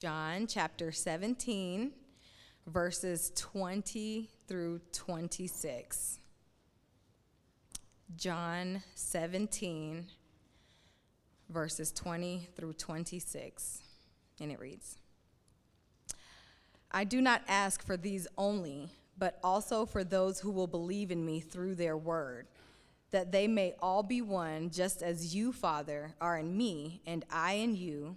John chapter 17, verses 20 through 26. John 17, verses 20 through 26. And it reads I do not ask for these only, but also for those who will believe in me through their word, that they may all be one, just as you, Father, are in me, and I in you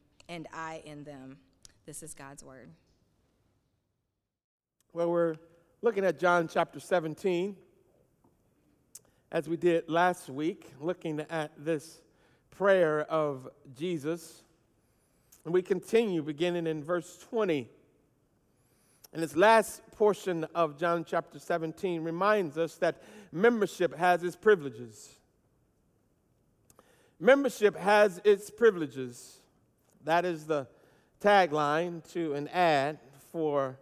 and I in them. This is God's word. Well, we're looking at John chapter 17, as we did last week, looking at this prayer of Jesus. And we continue beginning in verse 20. And this last portion of John chapter 17 reminds us that membership has its privileges. Membership has its privileges. That is the tagline to an ad for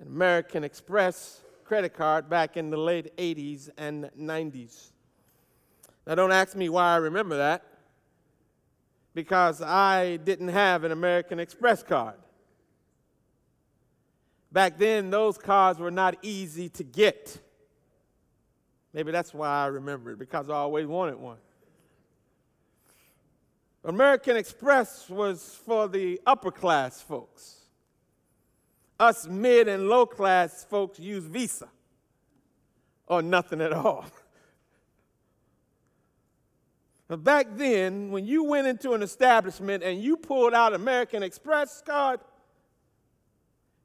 an American Express credit card back in the late 80s and 90s. Now, don't ask me why I remember that, because I didn't have an American Express card. Back then, those cards were not easy to get. Maybe that's why I remember it, because I always wanted one. American Express was for the upper class folks us mid and low class folks use Visa or nothing at all. But back then, when you went into an establishment and you pulled out American Express card,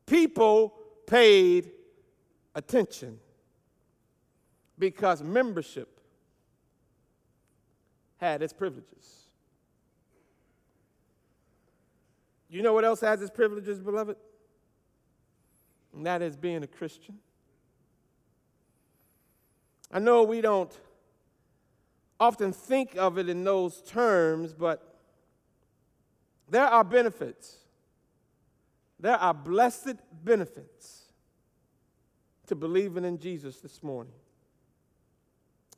people paid attention because membership had its privileges. You know what else has its privileges, beloved? and that is being a Christian. I know we don't often think of it in those terms, but there are benefits. There are blessed benefits to believing in Jesus this morning.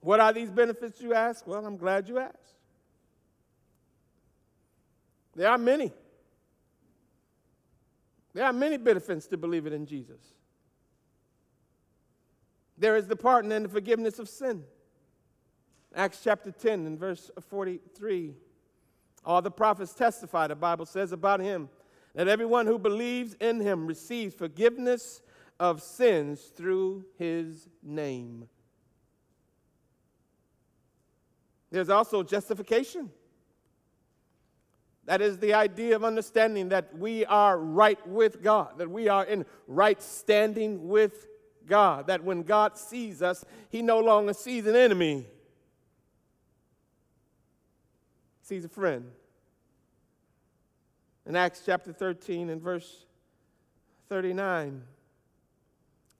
What are these benefits, you ask? Well, I'm glad you asked. There are many. There are many benefits to believing in Jesus. There is the pardon and the forgiveness of sin. Acts chapter 10 and verse 43. All the prophets testify, the Bible says about him, that everyone who believes in him receives forgiveness of sins through his name. There's also justification. That is the idea of understanding that we are right with God, that we are in right standing with God, that when God sees us, he no longer sees an enemy, sees a friend. In Acts chapter 13 and verse 39,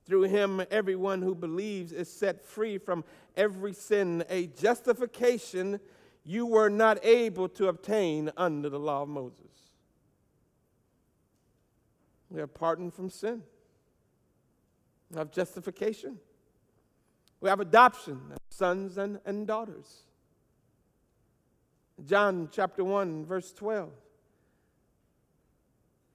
through him, everyone who believes is set free from every sin, a justification you were not able to obtain under the law of Moses. We have pardon from sin. We have justification. We have adoption, as sons and, and daughters. John chapter 1, verse 12.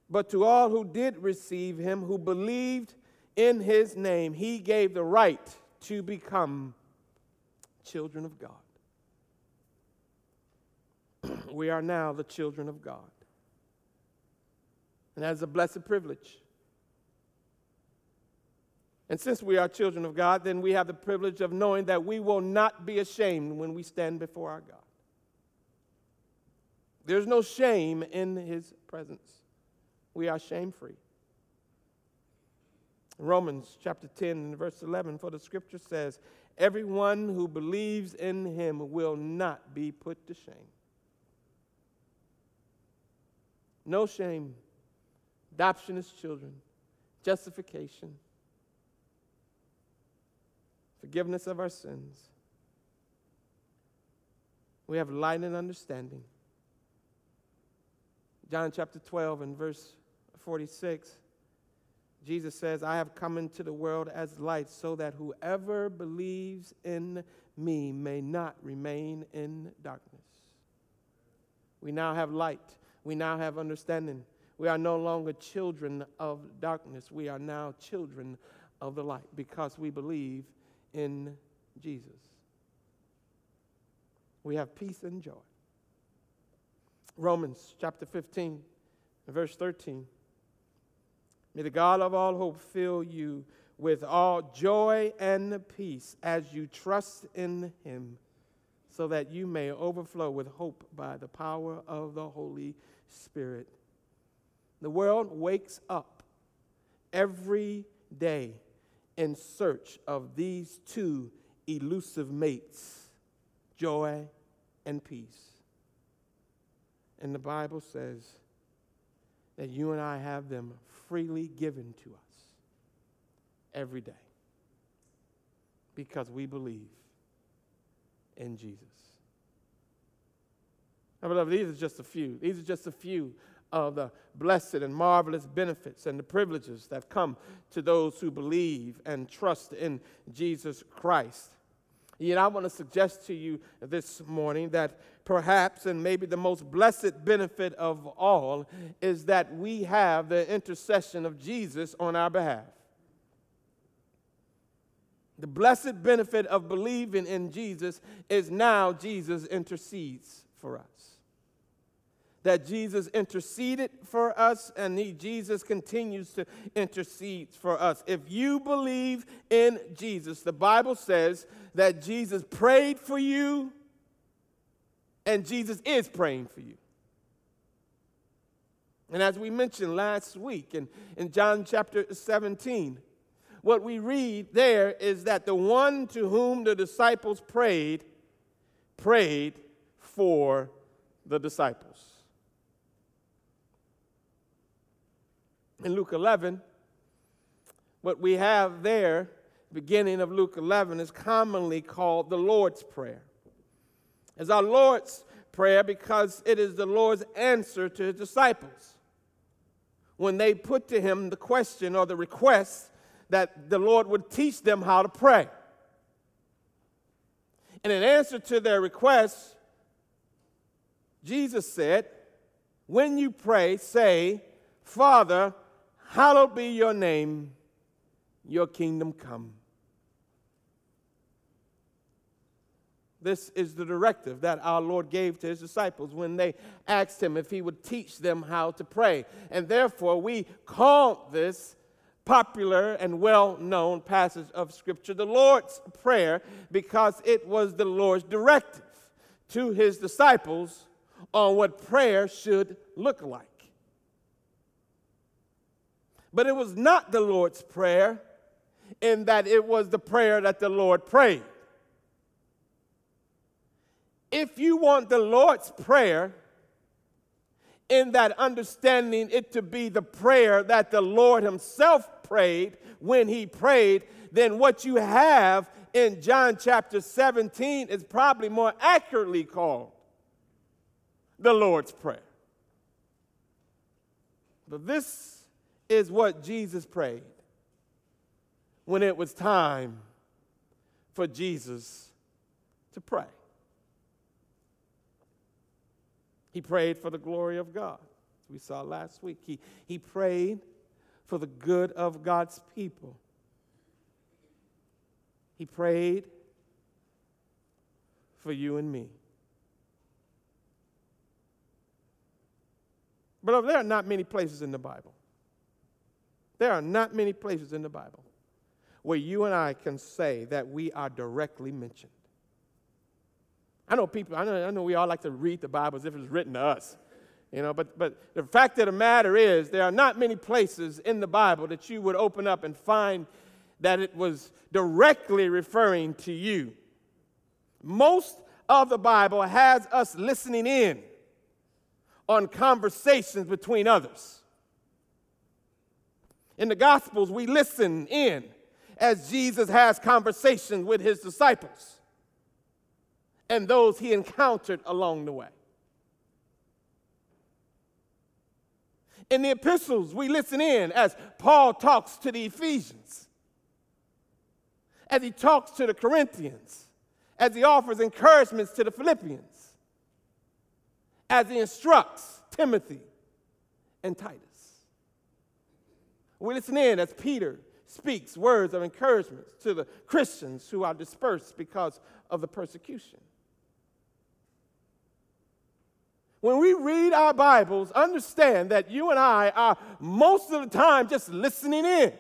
But to all who did receive him, who believed in his name, he gave the right to become children of God. We are now the children of God. And that is a blessed privilege. And since we are children of God, then we have the privilege of knowing that we will not be ashamed when we stand before our God. There's no shame in his presence. We are shame free. Romans chapter 10 and verse 11, for the scripture says, Everyone who believes in him will not be put to shame. No shame. Adoption as children, justification, forgiveness of our sins. We have light and understanding. John chapter 12 and verse 46, Jesus says, I have come into the world as light so that whoever believes in me may not remain in darkness. We now have light. We now have understanding. We are no longer children of darkness. We are now children of the light because we believe in Jesus. We have peace and joy. Romans chapter 15, verse 13. May the God of all hope fill you with all joy and peace as you trust in him, so that you may overflow with hope by the power of the Holy Spirit. The world wakes up every day in search of these two elusive mates joy and peace. And the Bible says that you and I have them freely given to us every day because we believe in Jesus. Beloved, these are just a few. These are just a few of the blessed and marvelous benefits and the privileges that come to those who believe and trust in Jesus Christ. Yet I want to suggest to you this morning that perhaps and maybe the most blessed benefit of all is that we have the intercession of Jesus on our behalf. The blessed benefit of believing in Jesus is now Jesus intercedes for us that Jesus interceded for us and he, Jesus continues to intercede for us. If you believe in Jesus, the Bible says that Jesus prayed for you and Jesus is praying for you. And as we mentioned last week in, in John chapter 17, what we read there is that the one to whom the disciples prayed, prayed for the disciples. In Luke 11, what we have there, beginning of Luke 11, is commonly called the Lord's Prayer. It's our Lord's Prayer because it is the Lord's answer to his disciples. When they put to him the question or the request that the Lord would teach them how to pray. And in answer to their request, Jesus said, When you pray, say, Father, Hallowed be your name, your kingdom come. This is the directive that our Lord gave to his disciples when they asked him if he would teach them how to pray. And therefore, we call this popular and well known passage of Scripture the Lord's Prayer because it was the Lord's directive to his disciples on what prayer should look like. But it was not the Lord's Prayer in that it was the prayer that the Lord prayed. If you want the Lord's Prayer, in that understanding it to be the prayer that the Lord Himself prayed when He prayed, then what you have in John chapter 17 is probably more accurately called the Lord's Prayer. But this is what Jesus prayed when it was time for Jesus to pray. He prayed for the glory of God. As we saw last week, he, he prayed for the good of God's people. He prayed for you and me. But there are not many places in the Bible there are not many places in the Bible where you and I can say that we are directly mentioned. I know people, I know, I know we all like to read the Bible as if it's written to us. You know, but, but the fact of the matter is, there are not many places in the Bible that you would open up and find that it was directly referring to you. Most of the Bible has us listening in on conversations between others. In the Gospels, we listen in as Jesus has conversations with his disciples and those he encountered along the way. In the epistles, we listen in as Paul talks to the Ephesians, as he talks to the Corinthians, as he offers encouragements to the Philippians, as he instructs Timothy and Titus. We listen in as Peter speaks words of encouragement to the Christians who are dispersed because of the persecution. When we read our Bibles, understand that you and I are most of the time just listening in.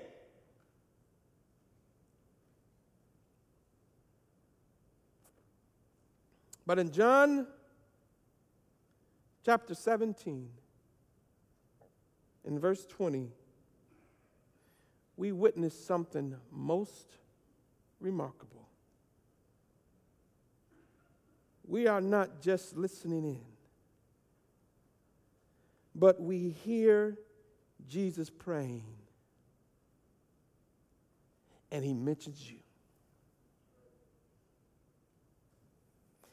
But in John chapter 17, in verse 20, we witness something most remarkable. We are not just listening in, but we hear Jesus praying, and he mentions you.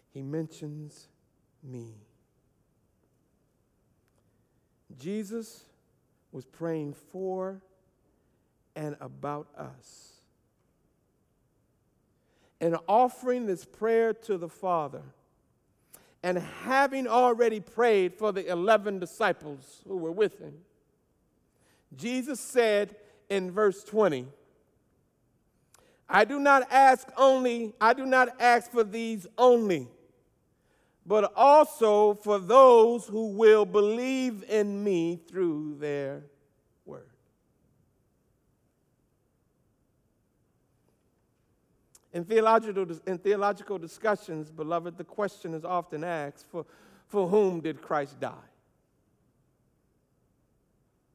He mentions me. Jesus was praying for and about us. And offering this prayer to the Father, and having already prayed for the 11 disciples who were with him, Jesus said in verse 20, I do not ask only, I do not ask for these only, but also for those who will believe in me through their In theological, in theological discussions, beloved, the question is often asked for, for whom did Christ die?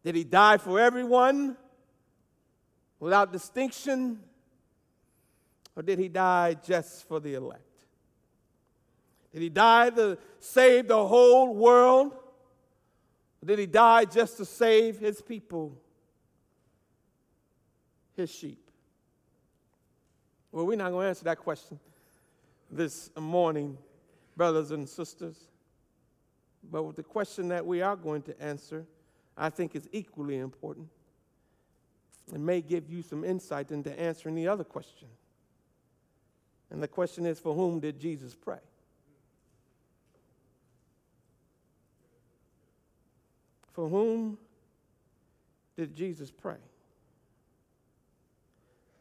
Did he die for everyone without distinction? Or did he die just for the elect? Did he die to save the whole world? Or did he die just to save his people, his sheep? Well, we're not going to answer that question this morning, brothers and sisters. But the question that we are going to answer, I think, is equally important and may give you some insight into answering the other question. And the question is for whom did Jesus pray? For whom did Jesus pray?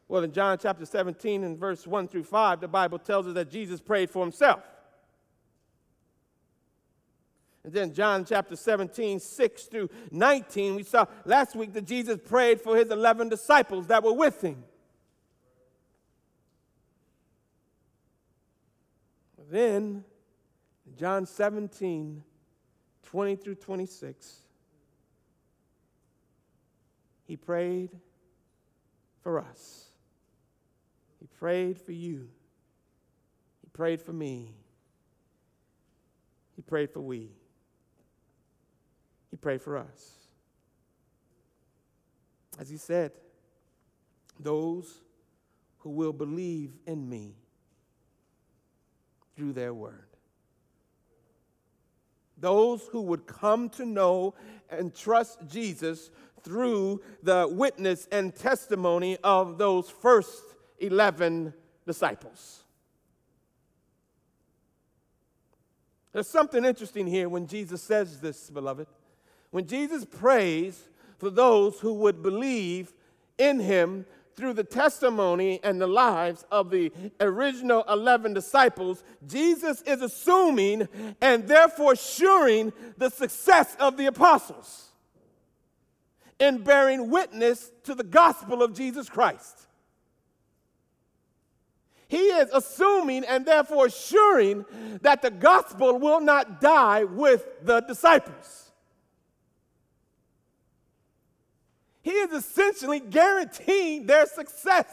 Well, in John chapter 17 and verse 1 through 5, the Bible tells us that Jesus prayed for himself. And then John chapter 17, 6 through 19, we saw last week that Jesus prayed for his 11 disciples that were with him. Then, John 17, 20 through 26, he prayed for us. Prayed for you. He prayed for me. He prayed for we. He prayed for us. As he said, those who will believe in me through their word. Those who would come to know and trust Jesus through the witness and testimony of those first 11 disciples. There's something interesting here when Jesus says this, beloved. When Jesus prays for those who would believe in him through the testimony and the lives of the original 11 disciples, Jesus is assuming and therefore assuring the success of the apostles in bearing witness to the gospel of Jesus Christ. He is assuming and therefore assuring that the gospel will not die with the disciples. He is essentially guaranteeing their success.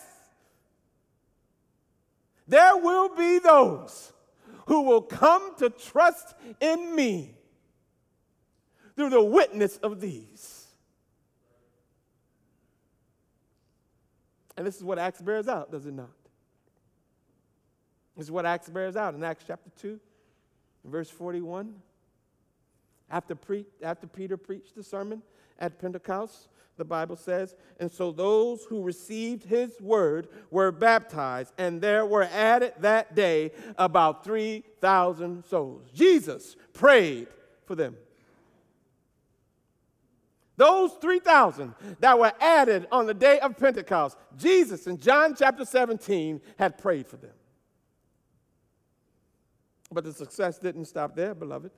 There will be those who will come to trust in me through the witness of these. And this is what Acts bears out, does it not? This is what Acts bears out in Acts chapter 2, verse 41. After, pre- after Peter preached the sermon at Pentecost, the Bible says, and so those who received his word were baptized, and there were added that day about 3,000 souls. Jesus prayed for them. Those 3,000 that were added on the day of Pentecost, Jesus in John chapter 17 had prayed for them. But the success didn't stop there, beloved.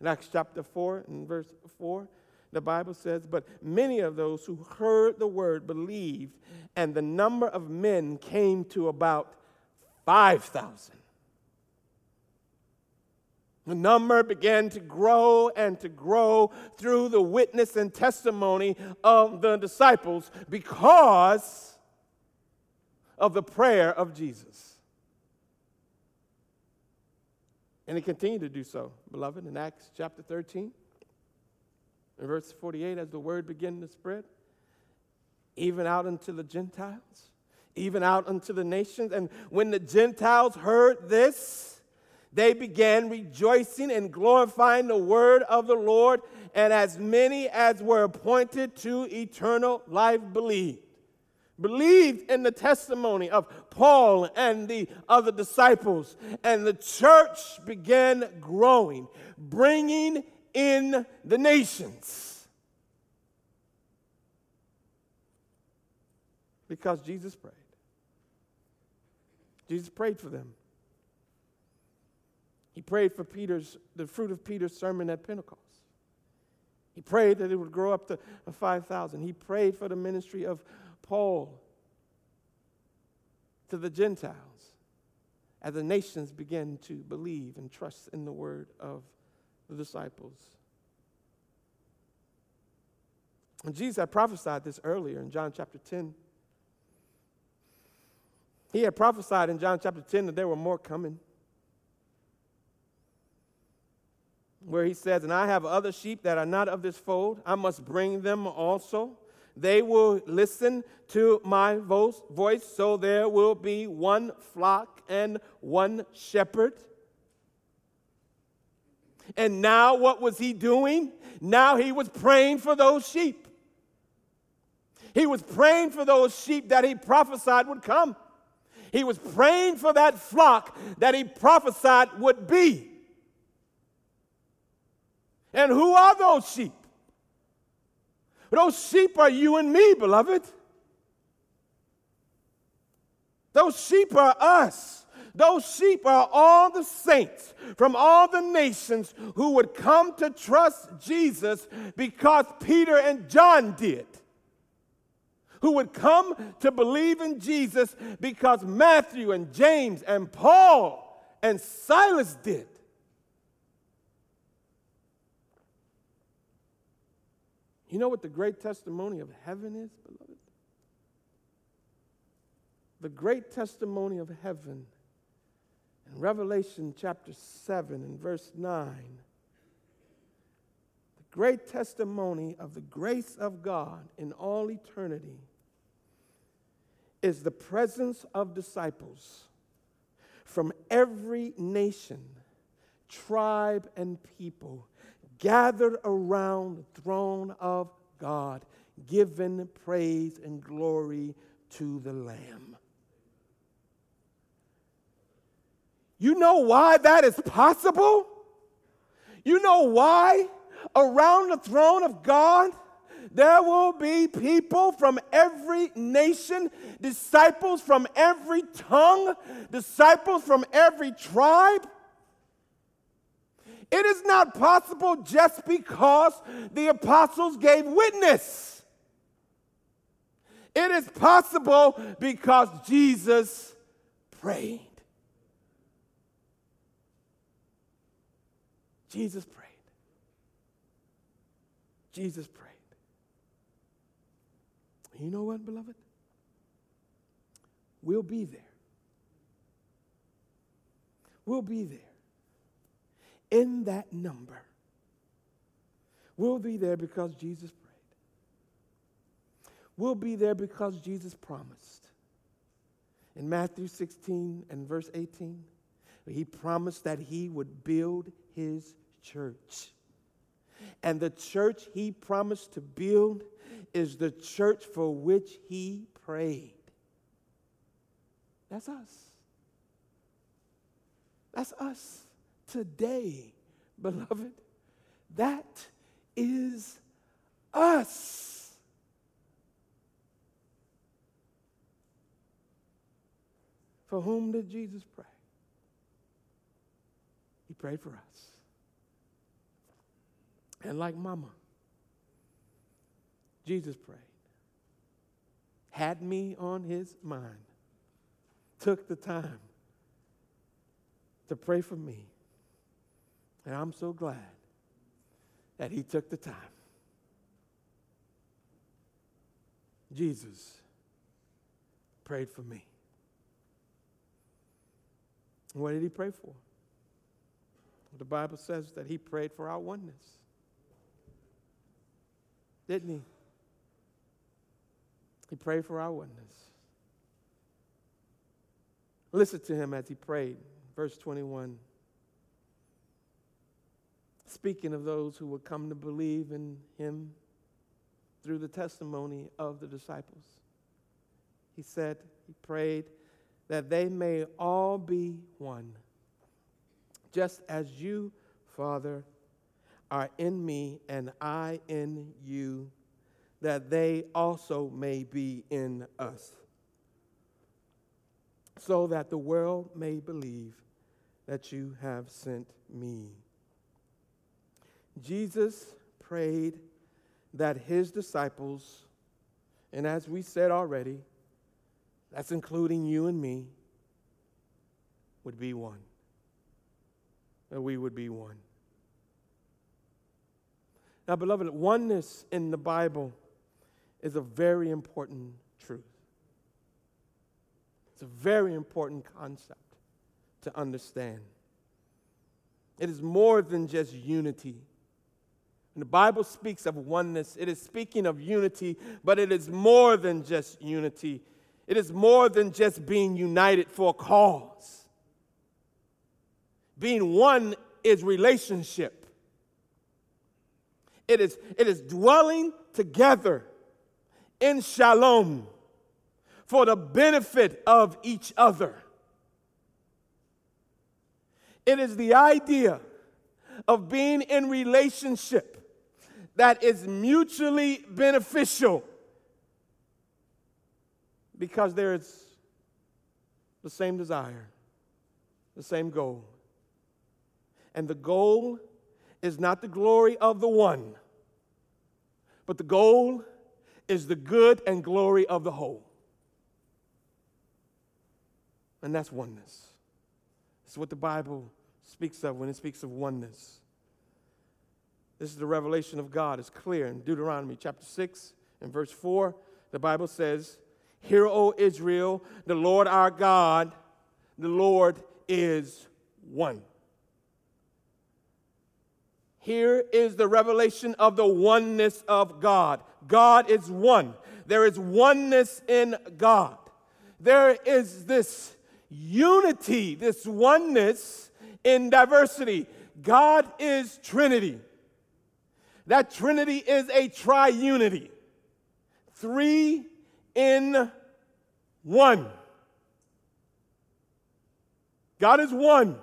In Acts chapter 4 and verse 4, the Bible says, But many of those who heard the word believed, and the number of men came to about 5,000. The number began to grow and to grow through the witness and testimony of the disciples because of the prayer of Jesus. And he continued to do so, beloved, in Acts chapter 13. In verse 48, as the word began to spread, even out unto the Gentiles, even out unto the nations. And when the Gentiles heard this, they began rejoicing and glorifying the word of the Lord, and as many as were appointed to eternal life believed. Believed in the testimony of Paul and the other disciples, and the church began growing, bringing in the nations. Because Jesus prayed. Jesus prayed for them. He prayed for Peter's, the fruit of Peter's sermon at Pentecost. He prayed that it would grow up to 5,000. He prayed for the ministry of Paul to the Gentiles as the nations begin to believe and trust in the word of the disciples. And Jesus had prophesied this earlier in John chapter 10. He had prophesied in John chapter 10 that there were more coming. Where he says, And I have other sheep that are not of this fold, I must bring them also. They will listen to my voice, so there will be one flock and one shepherd. And now, what was he doing? Now he was praying for those sheep. He was praying for those sheep that he prophesied would come. He was praying for that flock that he prophesied would be. And who are those sheep? Those sheep are you and me, beloved. Those sheep are us. Those sheep are all the saints from all the nations who would come to trust Jesus because Peter and John did. Who would come to believe in Jesus because Matthew and James and Paul and Silas did. You know what the great testimony of heaven is, beloved? The great testimony of heaven in Revelation chapter 7 and verse 9, the great testimony of the grace of God in all eternity is the presence of disciples from every nation, tribe, and people gathered around the throne of God, giving praise and glory to the Lamb. You know why that is possible? You know why around the throne of God there will be people from every nation, disciples from every tongue, disciples from every tribe? It is not possible just because the apostles gave witness. It is possible because Jesus prayed. Jesus prayed. Jesus prayed. You know what, beloved? We'll be there. We'll be there. In that number. We'll be there because Jesus prayed. We'll be there because Jesus promised. In Matthew 16 and verse 18, he promised that he would build his church. And the church he promised to build is the church for which he prayed. That's us. That's us today, beloved. That is us. For whom did Jesus pray? He prayed for us. And like mama, Jesus prayed, had me on his mind, took the time to pray for me. And I'm so glad that he took the time. Jesus prayed for me. What did he pray for? The Bible says that he prayed for our oneness. Didn't he? He prayed for our oneness. Listen to him as he prayed. Verse 21. Speaking of those who would come to believe in him through the testimony of the disciples, he said, he prayed that they may all be one, just as you, Father, are in me and I in you that they also may be in us, so that the world may believe that you have sent me. Jesus prayed that his disciples, and as we said already, that's including you and me, would be one. That we would be one. Now, beloved, oneness in the Bible is a very important truth. It's a very important concept to understand. It is more than just unity. When the Bible speaks of oneness, it is speaking of unity, but it is more than just unity. It is more than just being united for a cause. Being one is relationship. It is, it is dwelling together in shalom for the benefit of each other. It is the idea of being in relationship that is mutually beneficial because there is the same desire, the same goal. And the goal is not the glory of the one, but the goal is the good and glory of the whole. And that's oneness. It's what the Bible speaks of when it speaks of oneness. This is the revelation of God. It's clear in Deuteronomy chapter 6 and verse 4. The Bible says, Hear, O Israel, the Lord our God, the Lord is one. Here is the revelation of the oneness of God. God is one. There is oneness in God. There is this unity, this oneness in diversity. God is Trinity. That Trinity is a triunity. Three in one. God is one.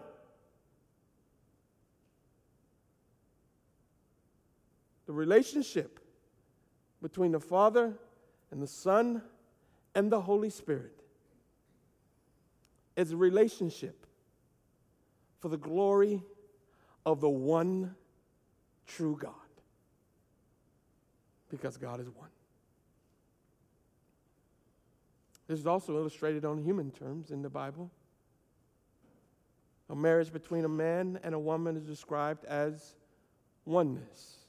The relationship between the Father and the Son and the Holy Spirit is a relationship for the glory of the one true God. Because God is one. This is also illustrated on human terms in the Bible. A marriage between a man and a woman is described as oneness.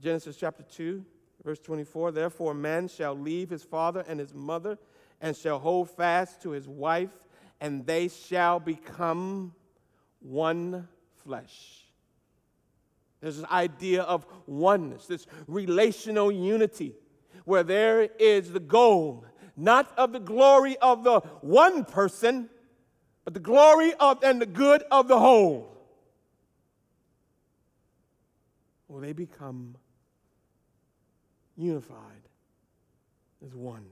Genesis chapter 2, verse 24 Therefore, a man shall leave his father and his mother and shall hold fast to his wife, and they shall become one flesh. There's this idea of oneness, this relational unity, where there is the goal, not of the glory of the one person, but the glory of and the good of the whole. Well, they become unified as one.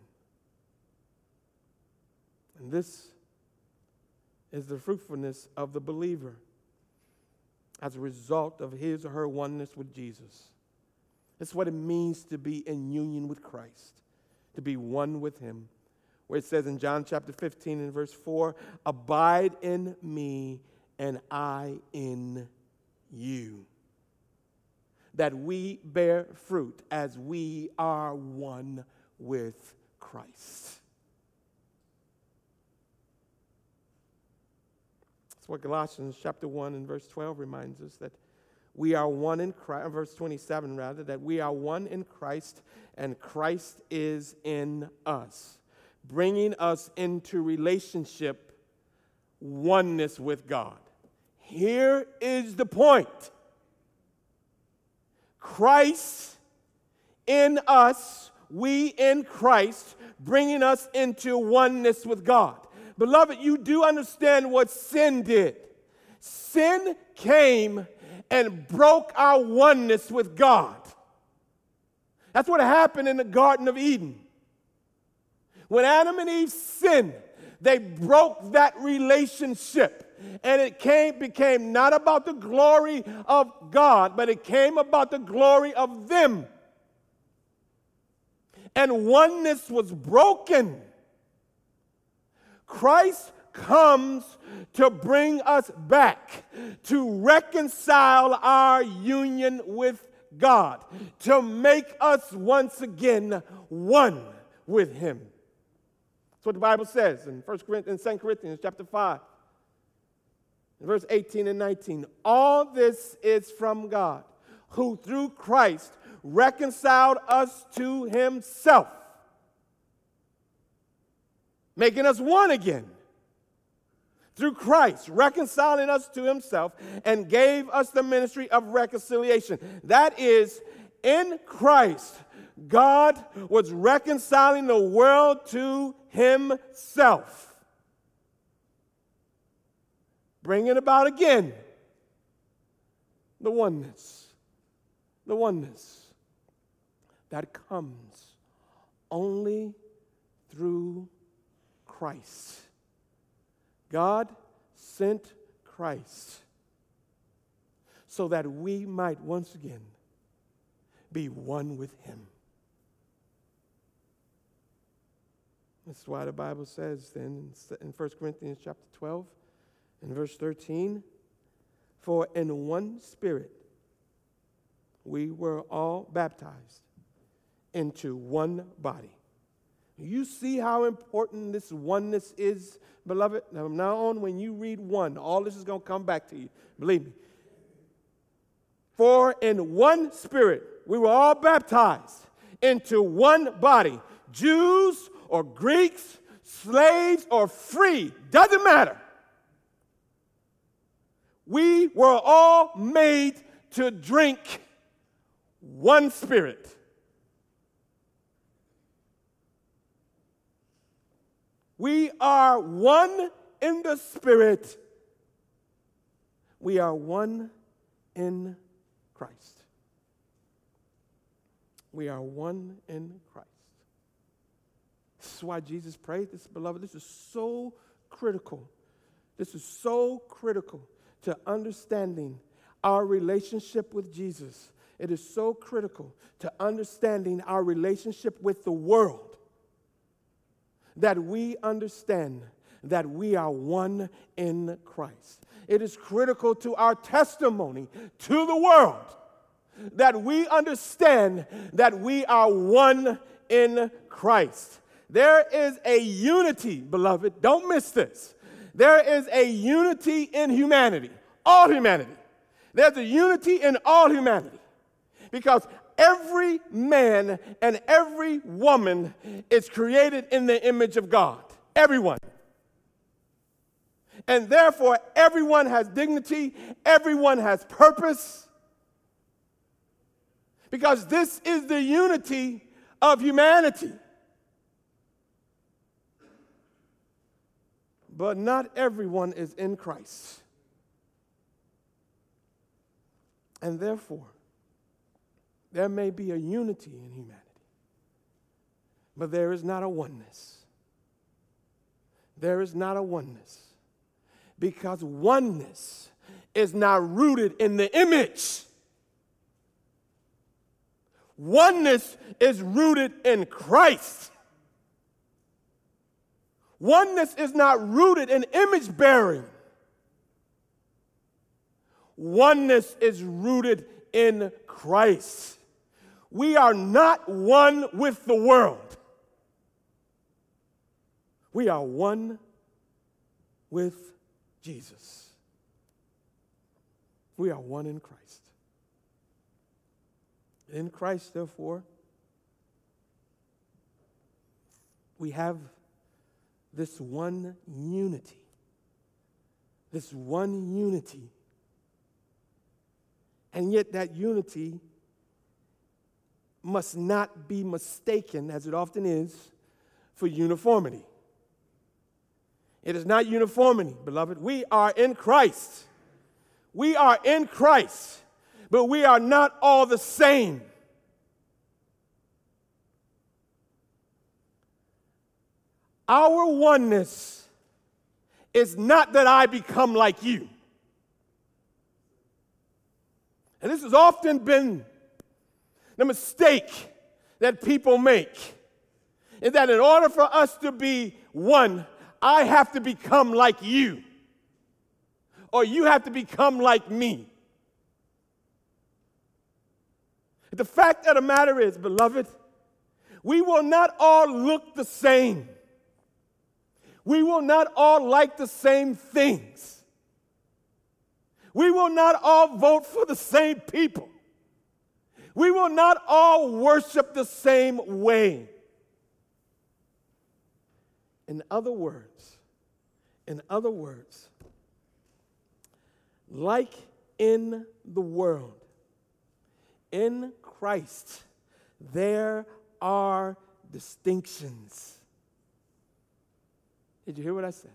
And this is the fruitfulness of the believer as a result of his or her oneness with Jesus. That's what it means to be in union with Christ, to be one with him. Where it says in John chapter 15 and verse 4 Abide in me and I in you. That we bear fruit as we are one with Christ. That's what Colossians chapter 1 and verse 12 reminds us that we are one in Christ, uh, verse 27 rather, that we are one in Christ and Christ is in us, bringing us into relationship, oneness with God. Here is the point Christ in us, we in Christ, bringing us into oneness with God. Beloved, you do understand what sin did. Sin came and broke our oneness with God. That's what happened in the Garden of Eden. When Adam and Eve sinned, they broke that relationship. And it came, became not about the glory of God, but it came about the glory of them. And oneness was broken. Christ comes to bring us back, to reconcile our union with God, to make us once again one with Him. That's what the Bible says in 1 Corinthians, 2 Corinthians chapter 5, verse 18 and 19. All this is from God, who through Christ reconciled us to Himself making us one again through Christ, reconciling us to himself, and gave us the ministry of reconciliation. That is, in Christ, God was reconciling the world to himself, bringing about again the oneness, the oneness that comes only through Christ. God sent Christ so that we might once again be one with Him. That's why the Bible says then in 1 Corinthians chapter 12 and verse 13 For in one spirit we were all baptized into one body you see how important this oneness is, beloved? Now, now on, when you read one, all this is going to come back to you. Believe me. For in one spirit we were all baptized into one body, Jews or Greeks, slaves or free, doesn't matter. We were all made to drink one spirit. We are one in the Spirit. We are one in Christ. We are one in Christ. This is why Jesus prayed this, beloved. This is so critical. This is so critical to understanding our relationship with Jesus. It is so critical to understanding our relationship with the world that we understand that we are one in Christ. It is critical to our testimony to the world that we understand that we are one in Christ. There is a unity, beloved, don't miss this. there is a unity in humanity, all humanity. There's a unity in all humanity because every man and every woman is created in the image of God. Everyone. And therefore, everyone has dignity, everyone has purpose. Because this is the unity of humanity. But not everyone is in Christ. And therefore, there may be a unity in humanity, but there is not a oneness. There is not a oneness because oneness is not rooted in the image. Oneness is rooted in Christ. Oneness is not rooted in image bearing. Oneness is rooted in Christ. We are not one with the world. We are one with Jesus. We are one in Christ. In Christ, therefore, we have this one unity. This one unity. And yet, that unity must not be mistaken, as it often is, for uniformity. It is not uniformity, beloved. We are in Christ. We are in Christ, but we are not all the same. Our oneness is not that I become like you. And this has often been the mistake that people make is that in order for us to be one, I have to become like you, or you have to become like me. The fact of the matter is, beloved, we will not all look the same. We will not all like the same things. We will not all vote for the same people. We will not all worship the same way. In other words, in other words, like in the world, in Christ, there are distinctions. Did you hear what I said?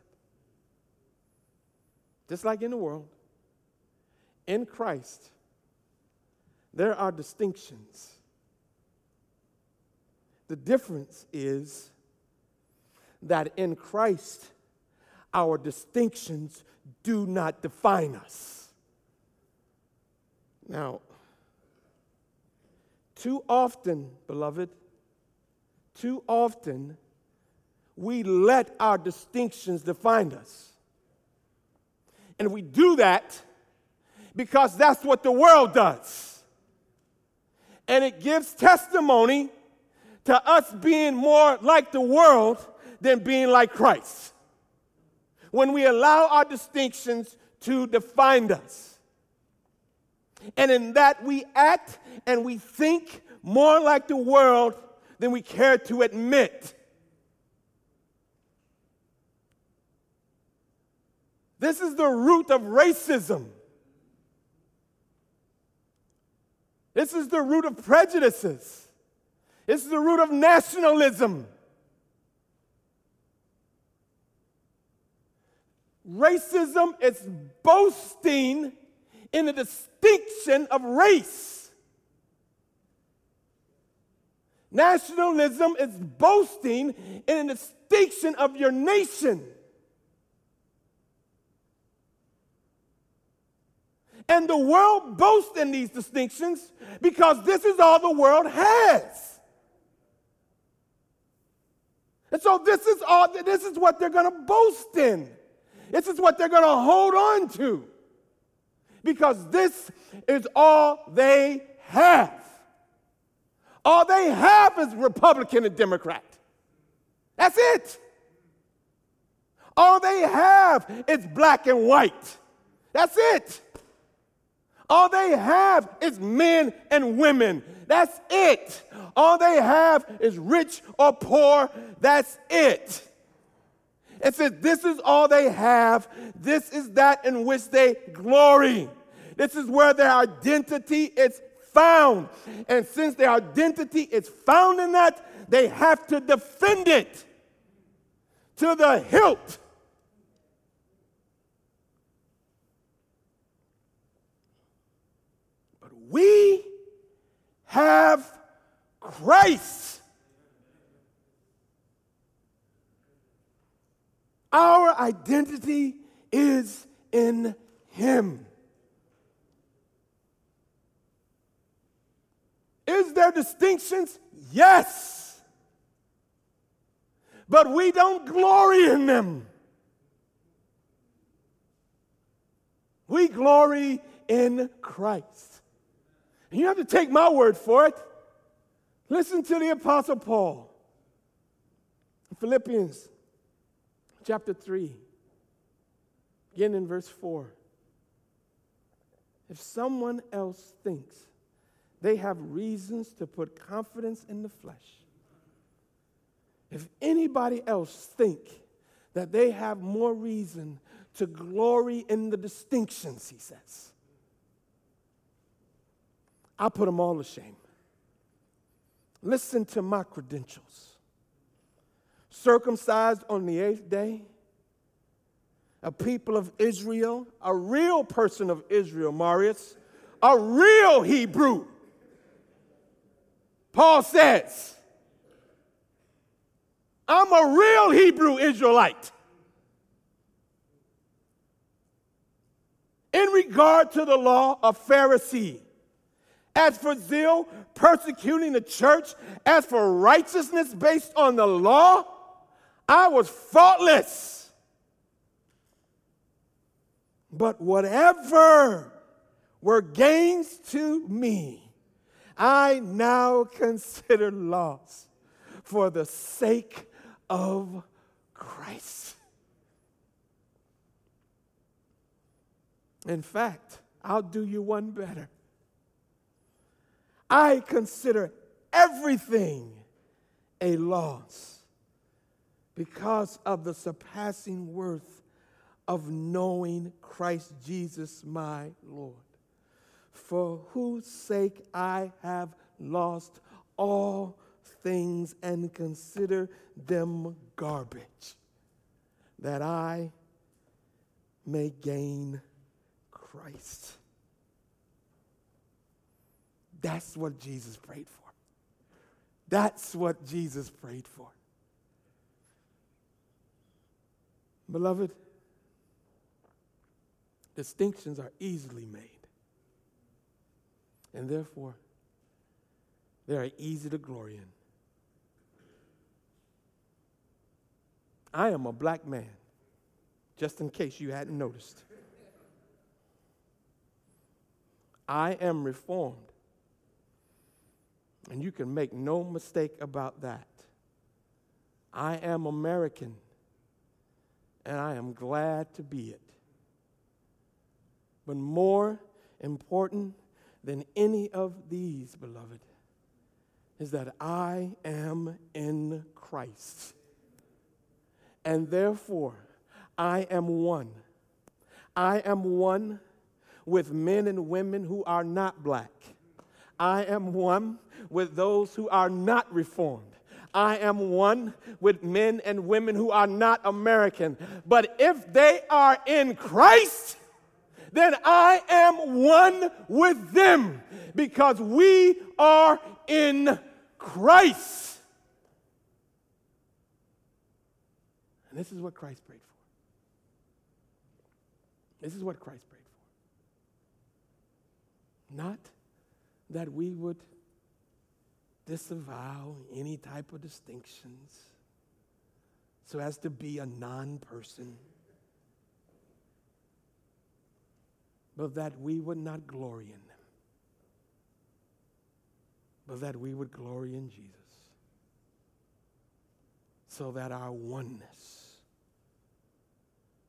Just like in the world, in Christ, there are distinctions. The difference is that in Christ, our distinctions do not define us. Now, too often, beloved, too often, we let our distinctions define us. And we do that because that's what the world does and it gives testimony to us being more like the world than being like Christ. When we allow our distinctions to define us. And in that we act and we think more like the world than we care to admit. This is the root of racism. This is the root of prejudices. This is the root of nationalism. Racism is boasting in the distinction of race. Nationalism is boasting in the distinction of your nation. And the world boasts in these distinctions because this is all the world has. And so this is all this is what they're going to boast in. This is what they're going to hold on to. Because this is all they have. All they have is Republican and Democrat. That's it. All they have is black and white. That's it. All they have is men and women. That's it. All they have is rich or poor. That's it. It says, This is all they have. This is that in which they glory. This is where their identity is found. And since their identity is found in that, they have to defend it to the hilt. We have Christ. Our identity is in Him. Is there distinctions? Yes. But we don't glory in them. We glory in Christ. And you have to take my word for it. Listen to the Apostle Paul. Philippians chapter 3, again in verse 4. If someone else thinks they have reasons to put confidence in the flesh, if anybody else think that they have more reason to glory in the distinctions, he says, I put them all to shame. Listen to my credentials circumcised on the eighth day, a people of Israel, a real person of Israel, Marius, a real Hebrew. Paul says, I'm a real Hebrew Israelite. In regard to the law, a Pharisee. As for zeal, persecuting the church. As for righteousness based on the law, I was faultless. But whatever were gains to me, I now consider loss for the sake of Christ. In fact, I'll do you one better. I consider everything a loss because of the surpassing worth of knowing Christ Jesus my Lord, for whose sake I have lost all things and consider them garbage, that I may gain Christ. That's what Jesus prayed for. That's what Jesus prayed for. Beloved, distinctions are easily made. And therefore, they are easy to glory in. I am a black man, just in case you hadn't noticed. I am reformed. And you can make no mistake about that. I am American, and I am glad to be it. But more important than any of these, beloved, is that I am in Christ. And therefore, I am one. I am one with men and women who are not black. I am one with those who are not reformed. I am one with men and women who are not American. But if they are in Christ, then I am one with them because we are in Christ. And this is what Christ prayed for. This is what Christ prayed for. Not that we would disavow any type of distinctions so as to be a non person, but that we would not glory in them, but that we would glory in Jesus, so that our oneness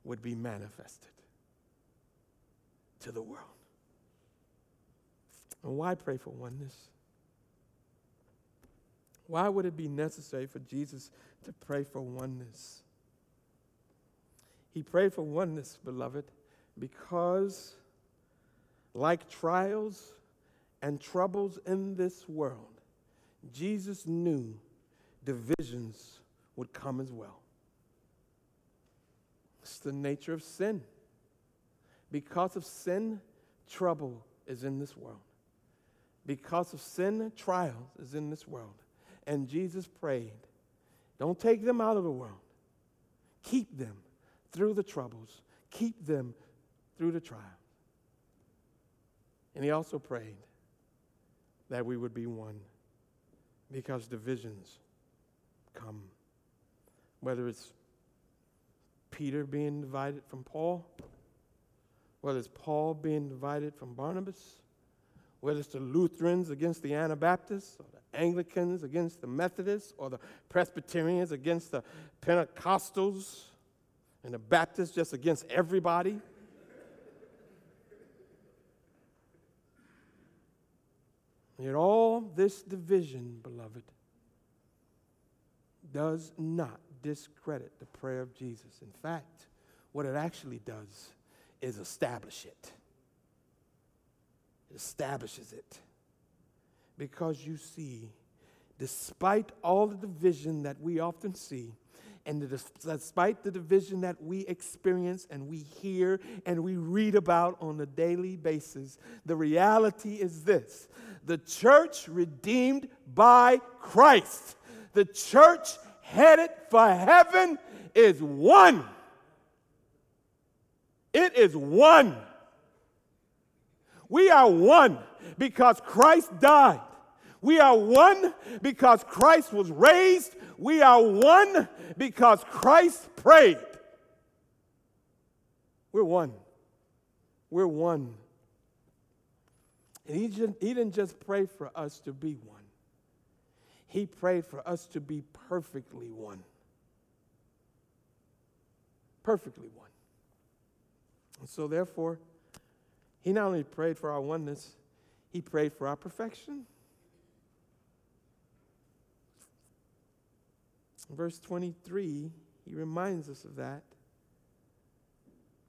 would be manifested to the world. And why pray for oneness? Why would it be necessary for Jesus to pray for oneness? He prayed for oneness, beloved, because like trials and troubles in this world, Jesus knew divisions would come as well. It's the nature of sin. Because of sin, trouble is in this world. Because of sin, trials is in this world. And Jesus prayed, don't take them out of the world. Keep them through the troubles. Keep them through the trials. And he also prayed that we would be one because divisions come. Whether it's Peter being divided from Paul, whether it's Paul being divided from Barnabas, whether it's the Lutherans against the Anabaptists, or the Anglicans against the Methodists, or the Presbyterians against the Pentecostals, and the Baptists just against everybody. Yet all this division, beloved, does not discredit the prayer of Jesus. In fact, what it actually does is establish it. Establishes it. Because you see, despite all the division that we often see, and despite the division that we experience and we hear and we read about on a daily basis, the reality is this the church redeemed by Christ, the church headed for heaven is one. It is one. We are one because Christ died. We are one because Christ was raised. We are one because Christ prayed. We're one. We're one. And he, just, he didn't just pray for us to be one, He prayed for us to be perfectly one. Perfectly one. And so, therefore, He not only prayed for our oneness, He prayed for our perfection. verse 23, he reminds us of that.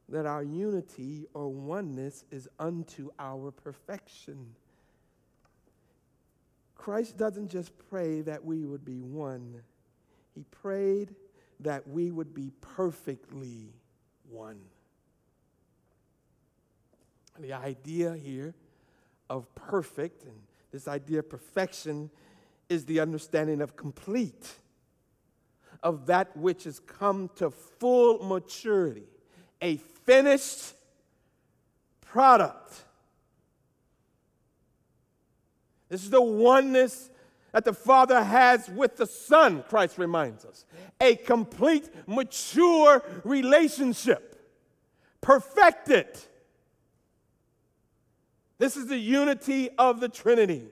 That our unity or oneness is unto our perfection. Christ doesn't just pray that we would be one, he prayed that we would be perfectly one. The idea here of perfect and this idea of perfection is the understanding of complete of that which has come to full maturity, a finished product. This is the oneness that the Father has with the Son, Christ reminds us. A complete, mature relationship, perfected. This is the unity of the Trinity.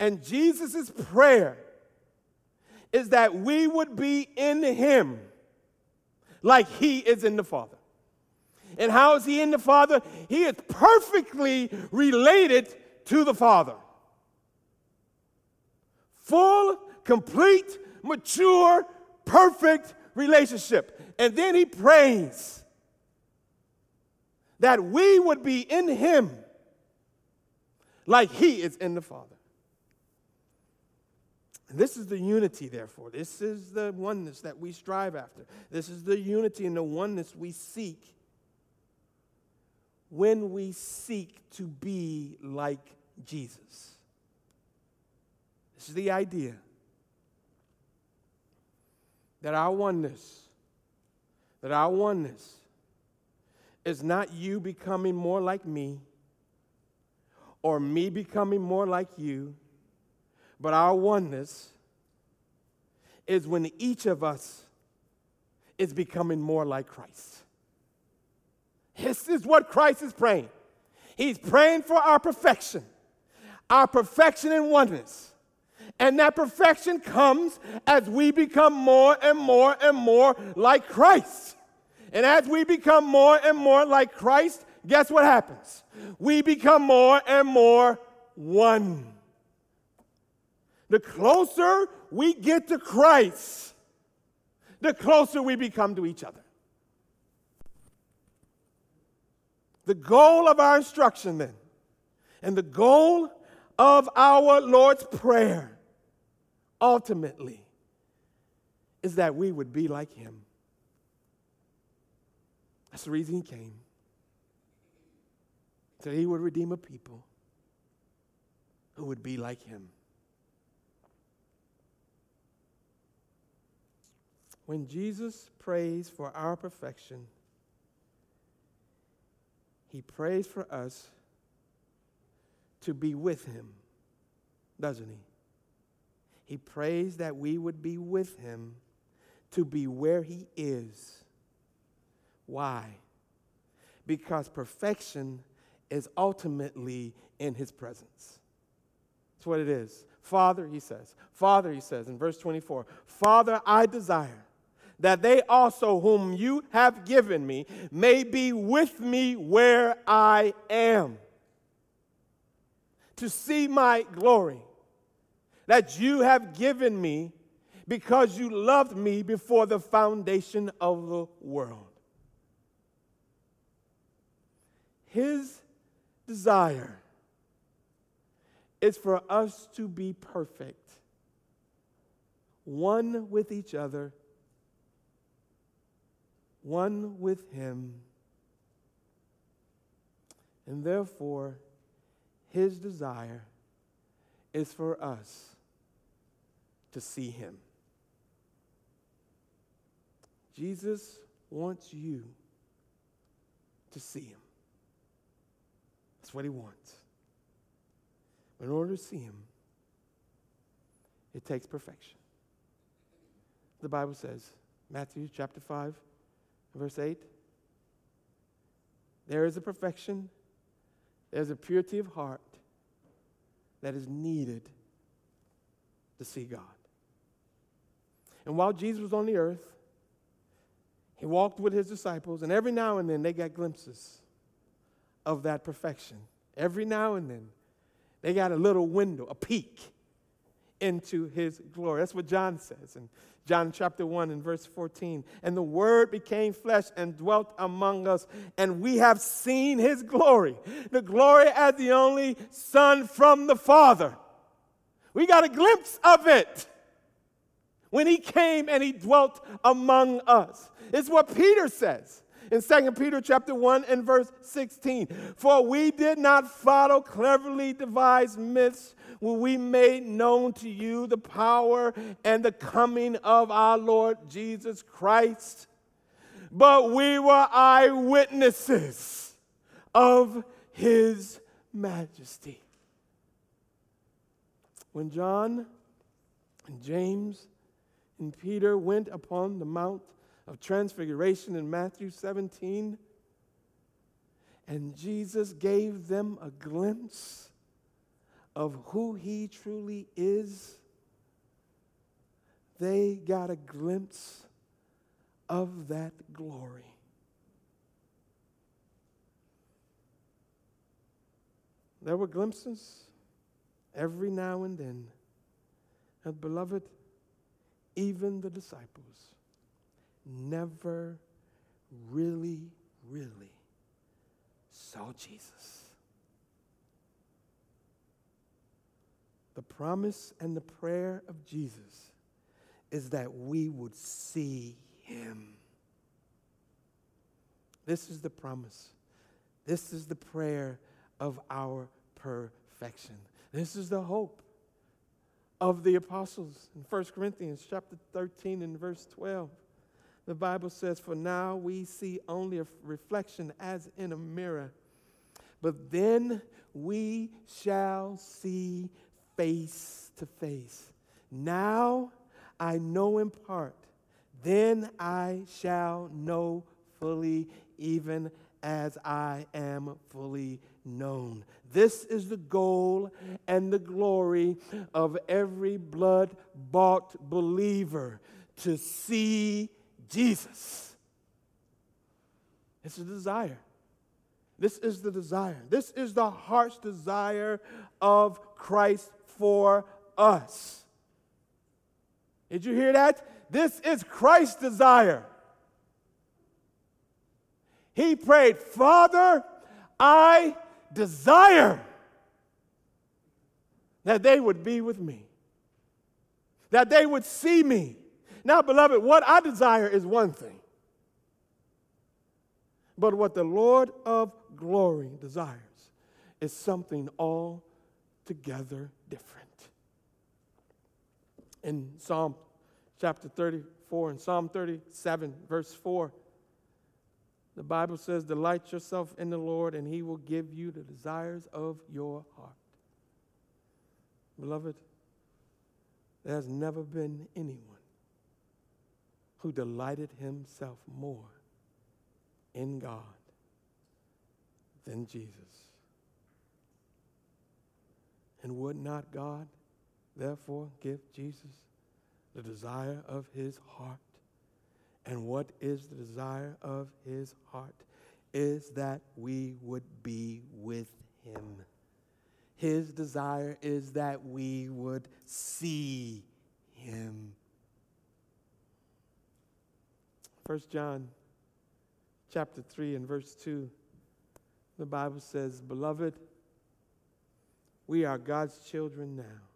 And Jesus' prayer is that we would be in Him like He is in the Father. And how is He in the Father? He is perfectly related to the Father. Full, complete, mature, perfect relationship. And then He prays that we would be in Him like He is in the Father. This is the unity, therefore. This is the oneness that we strive after. This is the unity and the oneness we seek when we seek to be like Jesus. This is the idea that our oneness, that our oneness is not you becoming more like me or me becoming more like you but our oneness is when each of us is becoming more like Christ. This is what Christ is praying. He's praying for our perfection, our perfection in oneness. And that perfection comes as we become more and more and more like Christ. And as we become more and more like Christ, guess what happens? We become more and more one. The closer we get to Christ, the closer we become to each other. The goal of our instruction, then, and the goal of our Lord's Prayer, ultimately, is that we would be like Him. That's the reason He came. So He would redeem a people who would be like Him. When Jesus prays for our perfection, he prays for us to be with him, doesn't he? He prays that we would be with him to be where he is. Why? Because perfection is ultimately in his presence. That's what it is. Father, he says, Father, he says in verse 24, Father, I desire that they also, whom you have given me, may be with me where I am, to see my glory that you have given me because you loved me before the foundation of the world. His desire is for us to be perfect, one with each other one with Him. And therefore, His desire is for us to see Him. Jesus wants you to see Him. That's what He wants. But In order to see Him, it takes perfection. The Bible says, Matthew chapter 5, Verse 8 There is a perfection, there's a purity of heart that is needed to see God. And while Jesus was on the earth, he walked with his disciples, and every now and then they got glimpses of that perfection. Every now and then they got a little window, a peek into his glory. That's what John says in John chapter 1 and verse 14. And the Word became flesh and dwelt among us, and we have seen his glory, the glory as the only Son from the Father. We got a glimpse of it when he came and he dwelt among us. It's what Peter says in 2 Peter chapter 1 and verse 16. For we did not follow cleverly devised myths when we made known to you the power and the coming of our Lord Jesus Christ, but we were eyewitnesses of his majesty. When John and James and Peter went upon the Mount of Transfiguration in Matthew 17, and Jesus gave them a glimpse of who he truly is, they got a glimpse of that glory. There were glimpses every now and then. And beloved, even the disciples never really, really saw Jesus. The promise and the prayer of Jesus is that we would see him. This is the promise. This is the prayer of our perfection. This is the hope of the apostles. In 1 Corinthians chapter 13 and verse 12, the Bible says, For now we see only a reflection as in a mirror, but then we shall see face to face. Now I know in part, then I shall know fully, even as I am fully known. This is the goal and the glory of every blood bought believer to see Jesus. It's a desire. This is the desire. This is the heart's desire of Christ for us. Did you hear that? This is Christ's desire. He prayed, Father, I desire that they would be with me, that they would see me. Now, beloved, what I desire is one thing. But what the Lord of glory desires is something altogether different. In Psalm chapter 34 and Psalm 37, verse 4, the Bible says, Delight yourself in the Lord, and he will give you the desires of your heart. Beloved, there has never been anyone who delighted himself more in God than Jesus. And would not God, therefore, give Jesus the desire of his heart? And what is the desire of his heart? Is that we would be with him. His desire is that we would see him. 1 John chapter 3 and verse 2, the Bible says, Beloved, we are God's children now.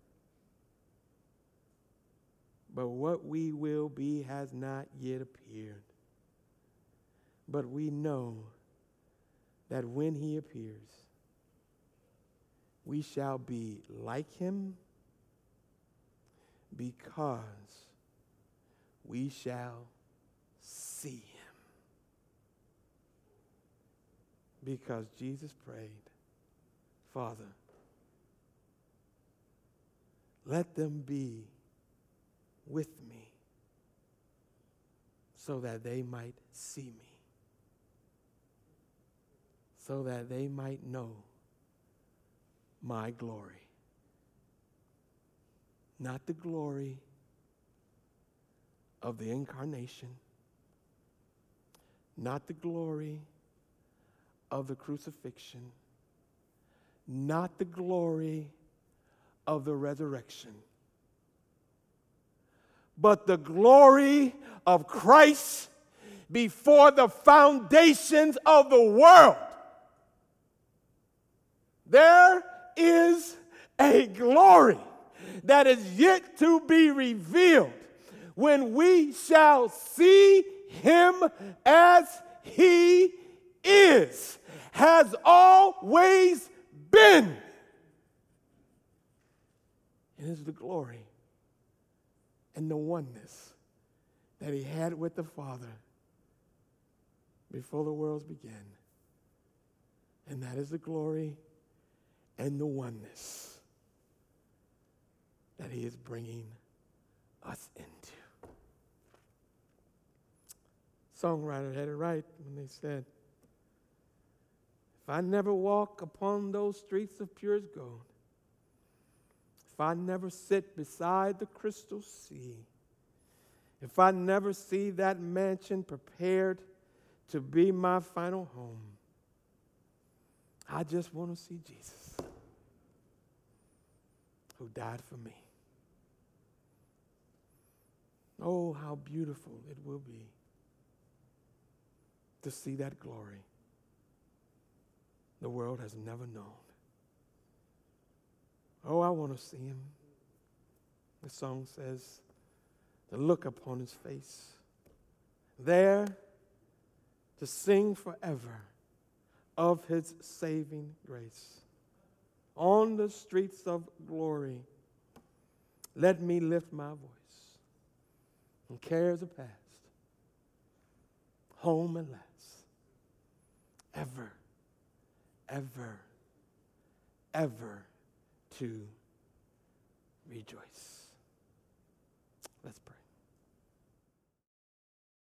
But what we will be has not yet appeared. But we know that when he appears, we shall be like him because we shall see him. Because Jesus prayed, Father, let them be with me so that they might see me, so that they might know my glory. Not the glory of the incarnation, not the glory of the crucifixion, not the glory of the resurrection but the glory of Christ before the foundations of the world. There is a glory that is yet to be revealed when we shall see him as he is, has always been. It is the glory and the oneness that he had with the Father before the worlds began. And that is the glory and the oneness that he is bringing us into. Songwriter had it right when they said, If I never walk upon those streets of purest gold, if I never sit beside the crystal sea, if I never see that mansion prepared to be my final home, I just want to see Jesus who died for me. Oh, how beautiful it will be to see that glory the world has never known. Oh, I want to see him. The song says, to look upon his face. There to sing forever of his saving grace. On the streets of glory, let me lift my voice. And cares are past, home and last, ever, ever, ever to rejoice.